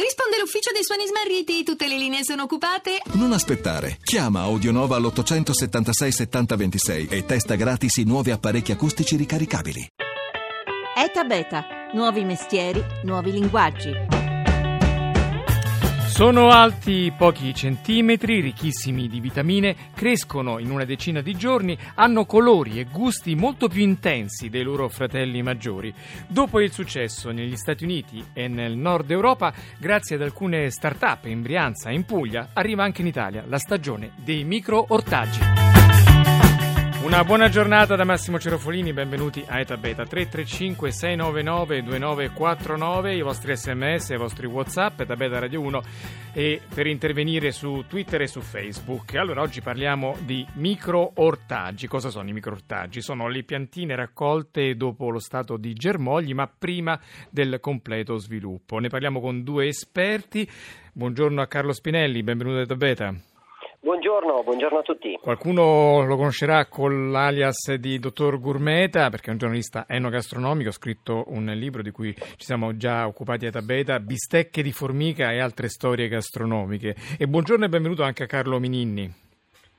Risponde l'ufficio dei suoni smarriti, tutte le linee sono occupate. Non aspettare. Chiama Audionova all'876 7026 e testa gratis i nuovi apparecchi acustici ricaricabili. ETA Beta, nuovi mestieri, nuovi linguaggi. Sono alti pochi centimetri, ricchissimi di vitamine, crescono in una decina di giorni, hanno colori e gusti molto più intensi dei loro fratelli maggiori. Dopo il successo negli Stati Uniti e nel nord Europa, grazie ad alcune start-up in Brianza e in Puglia, arriva anche in Italia la stagione dei micro ortaggi. Una buona giornata da Massimo Cerofolini, benvenuti a Eta Beta 335 699 2949, i vostri sms, i vostri whatsapp, Eta Beta Radio 1 e per intervenire su Twitter e su Facebook. Allora oggi parliamo di micro ortaggi. Cosa sono i micro ortaggi? Sono le piantine raccolte dopo lo stato di germogli ma prima del completo sviluppo. Ne parliamo con due esperti. Buongiorno a Carlo Spinelli, benvenuto a Eta Beta. Buongiorno, buongiorno, a tutti. Qualcuno lo conoscerà con l'alias di dottor Gourmeta perché è un giornalista enogastronomico, ha scritto un libro di cui ci siamo già occupati a Tabeta, Bistecche di formica e altre storie gastronomiche. E buongiorno e benvenuto anche a Carlo Mininni.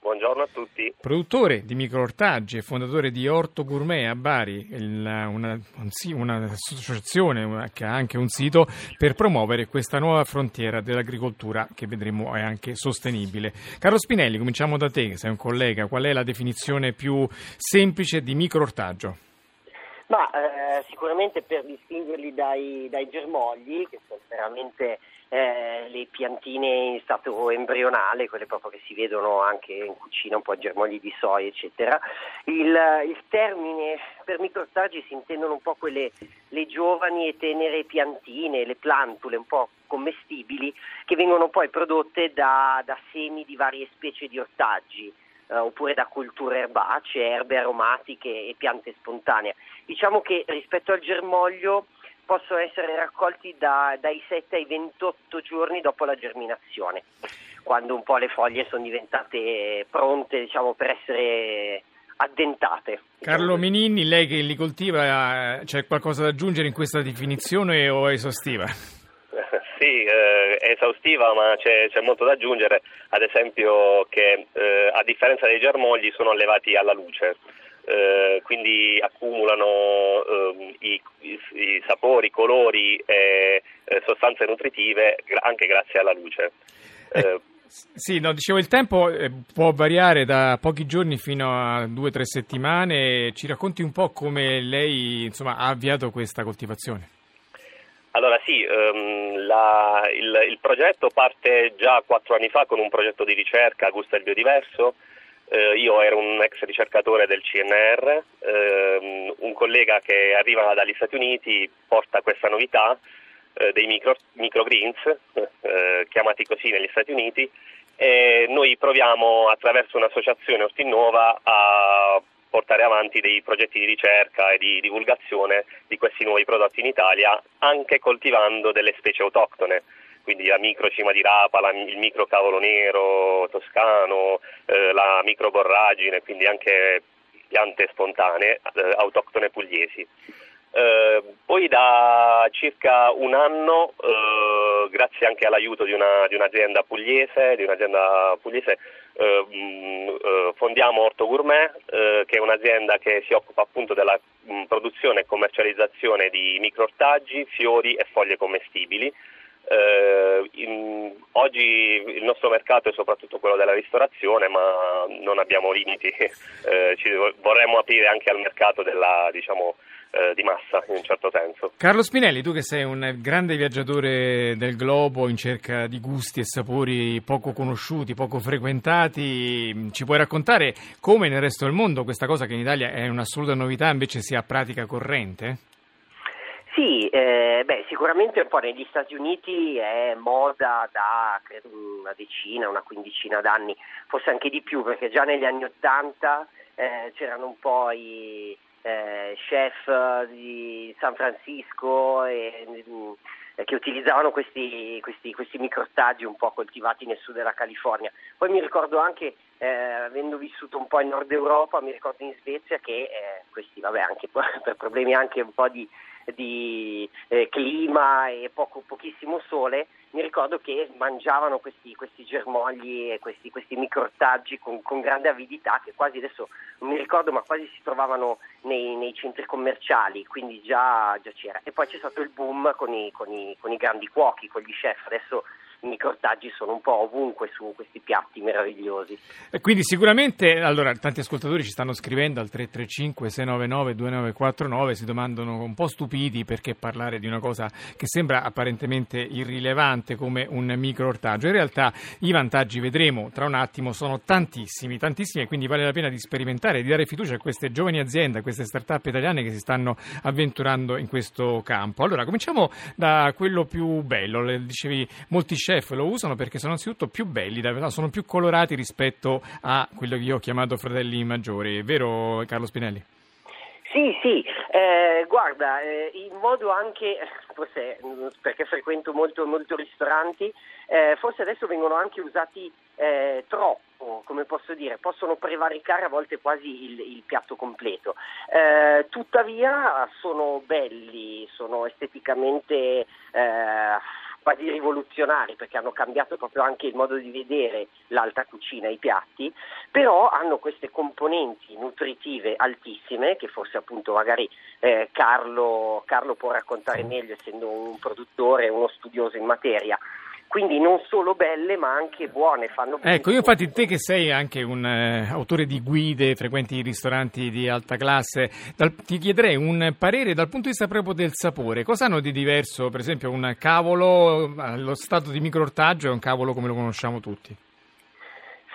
Buongiorno a tutti. Produttore di microortaggi e fondatore di Orto Gourmet a Bari, un'associazione che ha anche un sito per promuovere questa nuova frontiera dell'agricoltura che vedremo è anche sostenibile. Carlo Spinelli, cominciamo da te, che sei un collega. Qual è la definizione più semplice di microortaggio? Ma eh, sicuramente per distinguerli dai, dai germogli, che sono veramente eh, le piantine in stato embrionale, quelle proprio che si vedono anche in cucina, un po' germogli di soia, eccetera. Il, il termine per microstagi si intendono un po' quelle le giovani e tenere piantine, le plantule un po' commestibili che vengono poi prodotte da, da semi di varie specie di ortaggi. Uh, oppure da culture erbacee, erbe aromatiche e piante spontanee. Diciamo che rispetto al germoglio possono essere raccolti da, dai 7 ai 28 giorni dopo la germinazione, quando un po' le foglie sono diventate pronte diciamo, per essere addentate. Carlo Menini, lei che li coltiva, c'è qualcosa da aggiungere in questa definizione o è esaustiva? Sì, eh, è esaustiva ma c'è, c'è, molto da aggiungere, ad esempio che eh, a differenza dei germogli sono allevati alla luce. Eh, quindi accumulano eh, i, i, i, sapori, i colori e eh, sostanze nutritive anche grazie alla luce. Eh, eh, sì, no, dicevo il tempo eh, può variare da pochi giorni fino a due o tre settimane. Ci racconti un po' come lei insomma, ha avviato questa coltivazione? Allora sì, um, la, il, il, progetto parte già quattro anni fa con un progetto di ricerca, Gusta il Biodiverso, eh, io ero un ex ricercatore del CNR, ehm, un collega che arriva dagli Stati Uniti porta questa novità eh, dei micro, microgreens, eh, chiamati così negli Stati Uniti, e noi proviamo attraverso un'associazione Ortinnova a portare avanti dei progetti di ricerca e di divulgazione di questi nuovi prodotti in Italia, anche coltivando delle specie autoctone quindi la micro cima di rapa, la, il micro cavolo nero toscano, eh, la micro borragine, quindi anche piante spontanee eh, autoctone pugliesi. Eh, poi da circa un anno, eh, grazie anche all'aiuto di, una, di, un'azienda pugliese, di un'azienda pugliese eh, mm, eh, fondiamo Orto Gourmet, che è un'azienda che si occupa appunto della mh, mm, produzione e commercializzazione di microortaggi, fiori e foglie commestibili. Eh, in, oggi il nostro mercato è soprattutto quello della ristorazione, ma non abbiamo limiti, eh, ci vorremmo aprire anche al mercato della, diciamo, eh, di massa in un certo senso. Carlo Spinelli, tu che sei un grande viaggiatore del globo in cerca di gusti e sapori poco conosciuti, poco frequentati, ci puoi raccontare come nel resto del mondo questa cosa che in Italia è un'assoluta novità invece sia pratica corrente? Sì, eh, beh, sicuramente un po' negli Stati Uniti è moda da credo una decina, una quindicina d'anni, forse anche di più, perché già negli anni Ottanta eh, c'erano un po' i eh, chef di San Francisco e, mh, che utilizzavano questi, questi, questi microstagi un po' coltivati nel sud della California. Poi mi ricordo anche, eh, avendo vissuto un po' in Nord Europa, mi ricordo in Svezia che eh, questi, vabbè, anche per problemi anche un po' di di eh, clima e poco, pochissimo sole, mi ricordo che mangiavano questi, questi germogli e questi, questi microortaggi con, con, grande avidità che quasi adesso non mi ricordo ma quasi si trovavano nei, nei centri commerciali, quindi già, già, c'era. E poi c'è stato il boom con i, con i, con i grandi cuochi, con gli chef, adesso i microortaggi sono un po' ovunque su questi piatti meravigliosi. E quindi sicuramente, allora, tanti ascoltatori ci stanno scrivendo al 335 699 2949, si domandano un po' stupiti perché parlare di una cosa che sembra apparentemente irrilevante come un microortaggio. In realtà i vantaggi, vedremo tra un attimo, sono tantissimi, tantissimi e quindi vale la pena di sperimentare, di dare fiducia a queste giovani aziende, a queste start-up italiane che si stanno avventurando in questo campo. Allora, cominciamo da quello più bello, le dicevi molti chef chef lo usano perché sono anzitutto più belli, sono più colorati rispetto a quello che io ho chiamato fratelli maggiori, vero Carlo Spinelli? Sì, sì, eh, guarda, eh, in modo anche, forse perché frequento molto, molto ristoranti, eh, forse adesso vengono anche usati eh, troppo, come posso dire, possono prevaricare a volte quasi il, il piatto completo. Eh, tuttavia sono belli, sono esteticamente eh, quasi rivoluzionari perché hanno cambiato proprio anche il modo di vedere l'alta cucina, i piatti, però hanno queste componenti nutritive altissime che forse appunto magari eh, Carlo, Carlo può raccontare meglio essendo un produttore, uno studioso in materia quindi non solo belle ma anche buone. Fanno ecco, io infatti te che sei anche un eh, autore di guide, frequenti ristoranti di alta classe, dal, ti chiederei un parere dal punto di vista proprio del sapore. Cosa hanno di diverso, per esempio, un cavolo allo stato di microortaggio e un cavolo come lo conosciamo tutti?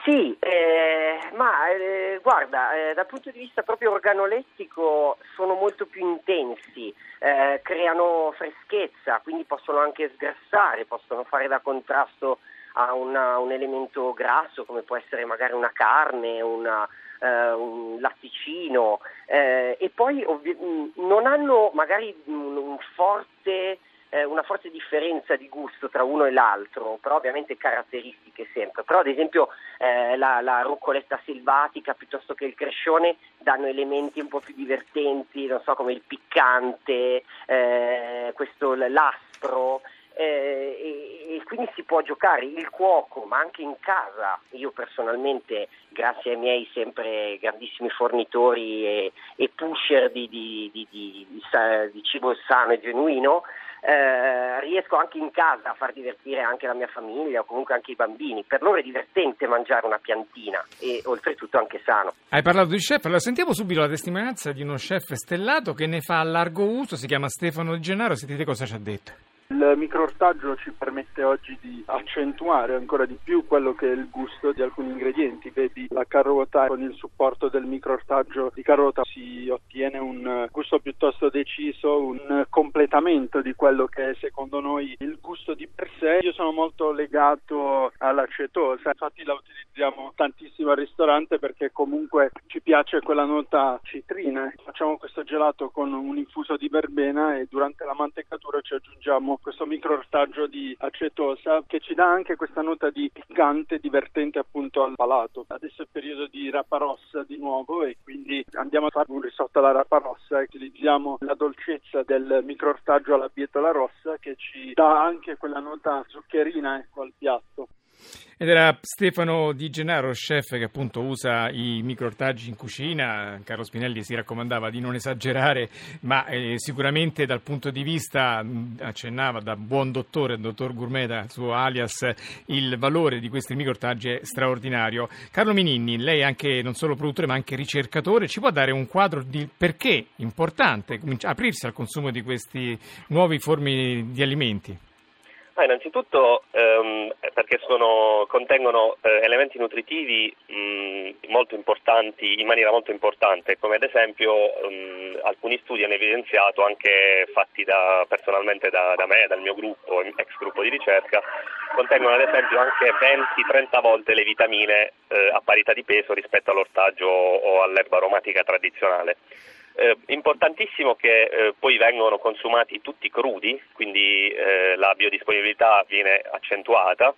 Sì, eh, ma eh, guarda, eh, dal punto di vista proprio organolettico sono molto più intensi eh, creano freschezza, quindi possono anche sgrassare, possono fare da contrasto a una, un elemento grasso come può essere magari una carne, una, eh, un latticino eh, e poi ovvi- non hanno magari un, un forte eh, una forte differenza di gusto tra uno e l'altro, però ovviamente caratteristiche sempre. Però ad esempio eh, la, la, ruccoletta selvatica piuttosto che il crescione danno elementi un po' più divertenti, non so come il piccante, eh, questo l'aspro. Eh, e, e, quindi si può giocare il cuoco, ma anche in casa. Io personalmente, grazie ai miei sempre grandissimi fornitori e, e pusher di, di, di, di, cibo sano e genuino, eh, riesco anche in casa a far divertire anche la mia famiglia o comunque anche i bambini. Per loro è divertente mangiare una piantina e oltretutto anche sano. Hai parlato di chef, allora sentiamo subito la testimonianza di uno chef stellato che ne fa a largo uso, si chiama Stefano Gennaro, sentite cosa ci ha detto. Il microortaggio ci permette oggi di accentuare ancora di più quello che è il gusto di alcuni ingredienti. Vedi la carota con il supporto del microortaggio di carota si ottiene un gusto piuttosto deciso, un completamento di quello che è secondo noi il gusto di per sé. Io sono molto legato all'acetosa, infatti la utilizziamo tantissimo al ristorante perché comunque ci piace quella nota citrina. Facciamo questo gelato con un infuso di verbena e durante la mantecatura ci aggiungiamo questo micro ortaggio di acetosa che ci dà anche questa nota di piccante divertente appunto al palato. Adesso è periodo di rapa rossa di nuovo e quindi andiamo a fare un risotto alla rapa rossa e utilizziamo la dolcezza del micro ortaggio alla bietola rossa che ci dà anche quella nota zuccherina ecco, al piatto. Ed era Stefano Di Gennaro, chef che appunto usa i microortaggi in cucina. Carlo Spinelli si raccomandava di non esagerare, ma eh, sicuramente dal punto di vista, accennava da buon dottore, dottor Gourmet, suo alias, il valore di questi microortaggi è straordinario. Carlo Mininni, lei è anche non solo produttore ma anche ricercatore, ci può dare un quadro di perché è importante aprirsi al consumo di questi nuovi forme di alimenti? Ah, innanzitutto ehm, perché sono, contengono eh, elementi nutritivi mh, molto importanti, in maniera molto importante, come ad esempio mh, alcuni studi hanno evidenziato, anche fatti da, personalmente da, da, me, dal mio gruppo, ex gruppo di ricerca, contengono ad esempio anche 20-30 volte le vitamine eh, a parità di peso rispetto all'ortaggio o all'erba aromatica tradizionale. Eh, importantissimo che eh, poi vengono consumati tutti crudi, quindi eh, la biodisponibilità viene accentuata,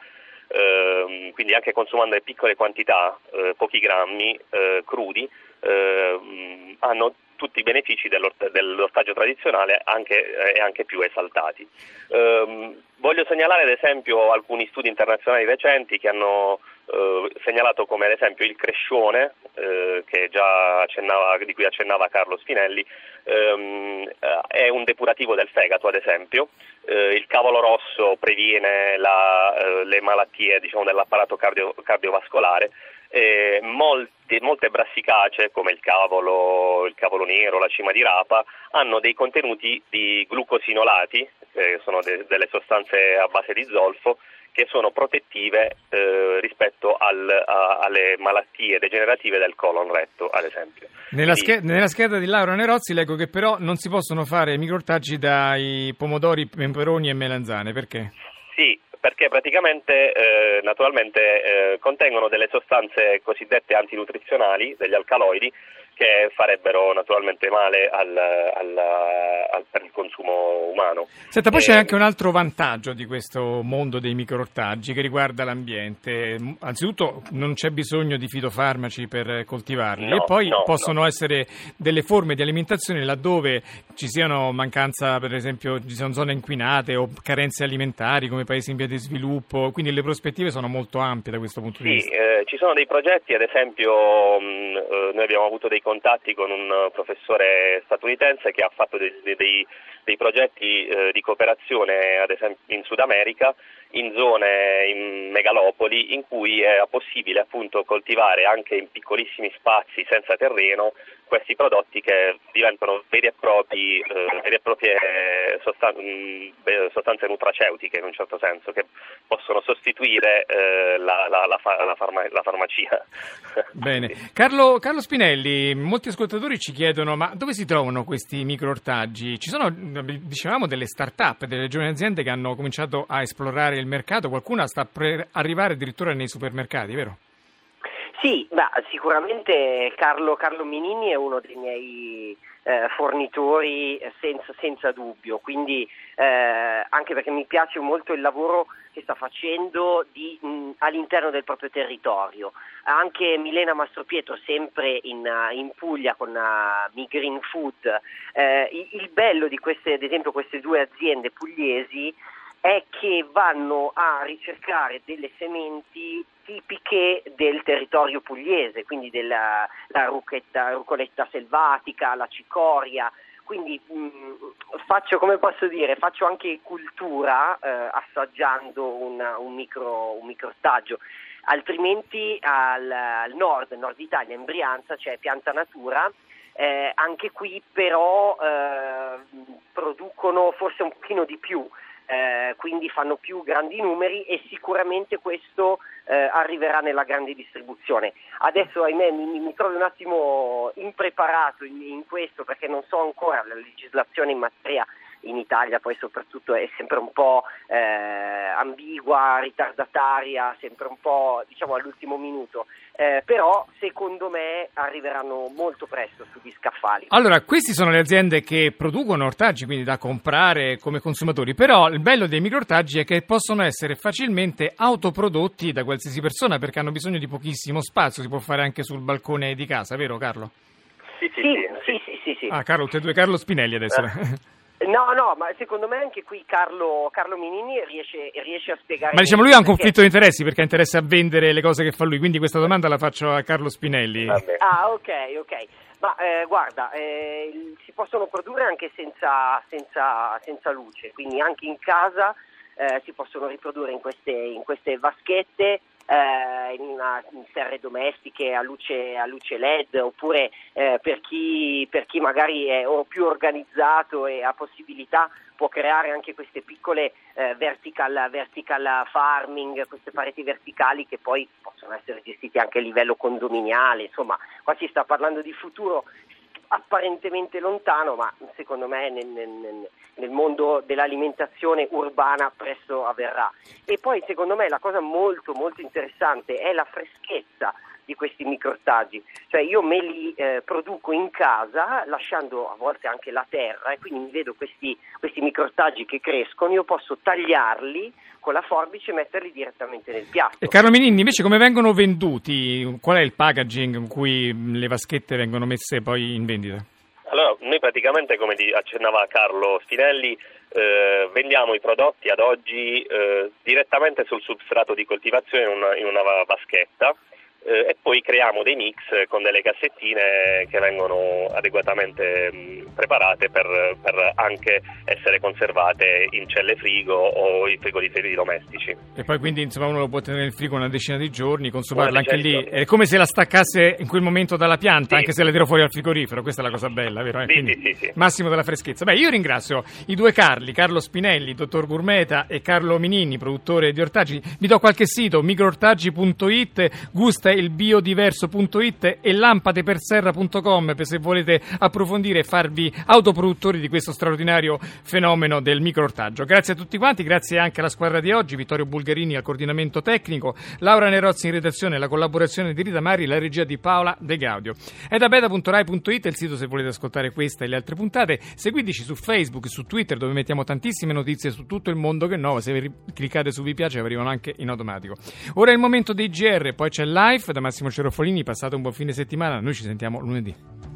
ehm, quindi anche consumando in piccole quantità, eh, pochi grammi eh, crudi, ehm, hanno tutti i benefici dell'ort- dell'ortaggio tradizionale anche, eh, e anche più esaltati. Um, voglio segnalare ad esempio alcuni studi internazionali recenti che hanno eh, segnalato come ad esempio il crescione, eh, di cui accennava Carlo Spinelli, ehm, è un depurativo del fegato ad esempio, eh, il cavolo rosso previene la, eh, le malattie diciamo, dell'apparato cardio, cardiovascolare, molte, molte, brassicacee come il cavolo, il cavolo nero, la cima di rapa hanno dei contenuti di glucosinolati, che sono de, delle sostanze a base di zolfo, che sono protettive eh, rispetto al, a, alle malattie degenerative del colon retto, ad esempio. Nella, Quindi, nella, scheda di Laura Nerozzi leggo che però non si possono fare microortaggi dai pomodori, peperoni e melanzane, perché? Sì, perché praticamente eh, naturalmente eh, contengono delle sostanze cosiddette antinutrizionali, degli alcaloidi, che farebbero naturalmente male al, al, al, per il consumo umano. Senta, poi e... c'è anche un altro vantaggio di questo mondo dei microortaggi che riguarda l'ambiente. Anzitutto non c'è bisogno di fitofarmaci per coltivarli no, e poi no, possono no. essere delle forme di alimentazione laddove ci siano mancanza, per esempio, ci siano zone inquinate o carenze alimentari come paesi in via di sviluppo, quindi le prospettive sono molto ampie da questo punto sì, di vista. Eh, ci sono dei progetti, ad esempio mh, eh, noi abbiamo avuto dei contatti con un eh, professore statunitense che ha fatto dei, dei, dei progetti eh, di cooperazione ad esempio in Sud America in zone, in megalopoli in cui è possibile appunto coltivare anche in piccolissimi spazi senza terreno questi prodotti che diventano veri e, propri, eh, vere e proprie sostan- sostanze nutraceutiche in un certo senso che possono sostituire eh, la, la, la, farma- la, farmacia. Bene. Carlo, Carlo, Spinelli, molti ascoltatori ci chiedono ma dove si trovano questi microortaggi? Ci sono, dicevamo, delle start-up, delle giovani aziende che hanno cominciato a esplorare il mercato, qualcuna sta per arrivare addirittura nei supermercati, vero? Sì, ma sicuramente Carlo, Carlo Minini è uno dei miei eh, fornitori senza, senza, dubbio, quindi eh, anche perché mi piace molto il lavoro che sta facendo di, mh, all'interno del proprio territorio. Anche Milena Mastropietro, sempre in, in Puglia con uh, Mi Green Food, eh, il, il bello di queste, ad esempio, queste due aziende pugliesi è che vanno a ricercare delle sementi tipiche del territorio pugliese, quindi della rucchetta, rucoletta selvatica, la cicoria, quindi mh, mm, faccio, come posso dire, faccio anche cultura eh, assaggiando una, un, micro, un microstaggio. Altrimenti al, al, nord, nord Italia, in Brianza, c'è Pianta Natura, eh, anche qui però eh, producono forse un pochino di più, eh, quindi fanno più grandi numeri e sicuramente questo eh, arriverà nella grande distribuzione. Adesso ahimè mi, mi trovo un attimo impreparato in, in questo perché non so ancora la legislazione in materia in Italia poi soprattutto è sempre un po' eh, ambigua, ritardataria, sempre un po' diciamo all'ultimo minuto. Eh, però secondo me arriveranno molto presto sugli scaffali. Allora, queste sono le aziende che producono ortaggi, quindi da comprare come consumatori, però il bello dei microortaggi è che possono essere facilmente autoprodotti da qualsiasi persona perché hanno bisogno di pochissimo spazio, si può fare anche sul balcone di casa, vero Carlo? Sì, sì, sì. sì, sì, sì, sì. Ah, Carlo, tutti e due Carlo Spinelli adesso. Eh. No, no, ma secondo me anche qui Carlo, Carlo Minini riesce, riesce, a spiegare. Ma diciamo lui ha un conflitto di interessi perché interessa a vendere le cose che fa lui, quindi questa domanda la faccio a Carlo Spinelli. Vabbè. Ah, ok, ok. Ma eh, guarda, eh, si possono produrre anche senza, senza, senza luce, quindi anche in casa eh, si possono riprodurre in queste, in queste vaschette eh, in, una, in, serre domestiche a luce, a luce LED oppure eh, per, chi, per, chi, magari è più organizzato e ha possibilità può creare anche queste piccole eh, vertical, vertical, farming, queste pareti verticali che poi possono essere gestite anche a livello condominiale, insomma qua si sta parlando di futuro apparentemente lontano, ma secondo me nel, nel, nel, mondo dell'alimentazione urbana presto avverrà. E poi secondo me la cosa molto molto interessante è la freschezza di questi microortaggi, cioè io me li eh, produco in casa lasciando a volte anche la terra e quindi vedo questi, questi microortaggi che crescono, io posso tagliarli con la forbice e metterli direttamente nel piatto. E Carlo Menini, invece come vengono venduti? Qual è il packaging in cui le vaschette vengono messe poi in vendita? Allora, noi praticamente, come accennava Carlo Spinelli, eh, vendiamo i prodotti ad oggi eh, direttamente sul substrato di coltivazione in una, in una vaschetta eh, e poi creiamo dei mix con delle cassettine che vengono adeguatamente mh, preparate per, per, anche essere conservate in celle frigo o in frigoriferi domestici. E poi quindi insomma uno lo può tenere in frigo una decina di giorni, consumarla anche lì, è come se la staccasse in quel momento dalla pianta, sì. anche se la tiro fuori al frigorifero, questa è la cosa bella, vero? Sì, quindi, sì, sì, Massimo della freschezza. Beh, io ringrazio i due Carli, Carlo Spinelli, dottor Gourmeta e Carlo Minini, produttore di ortaggi. Vi do qualche sito, microortaggi.it, gusta è il biodiverso.it e lampadeperserra.com per se volete approfondire e farvi autoproduttori di questo straordinario fenomeno del microortaggio. Grazie a tutti quanti, grazie anche alla squadra di oggi, Vittorio Bulgarini al coordinamento tecnico, Laura Nerozzi in redazione, la collaborazione di Rita Mari, la regia di Paola De Gaudio. È da beta.rai.it il sito se volete ascoltare questa e le altre puntate. Seguiteci su Facebook e su Twitter dove mettiamo tantissime notizie su tutto il mondo che nuovo. Se cliccate su vi piace arrivano anche in automatico. Ora è il momento dei GR, poi c'è live da Massimo Cerofolini, passate un buon fine settimana, noi ci sentiamo lunedì.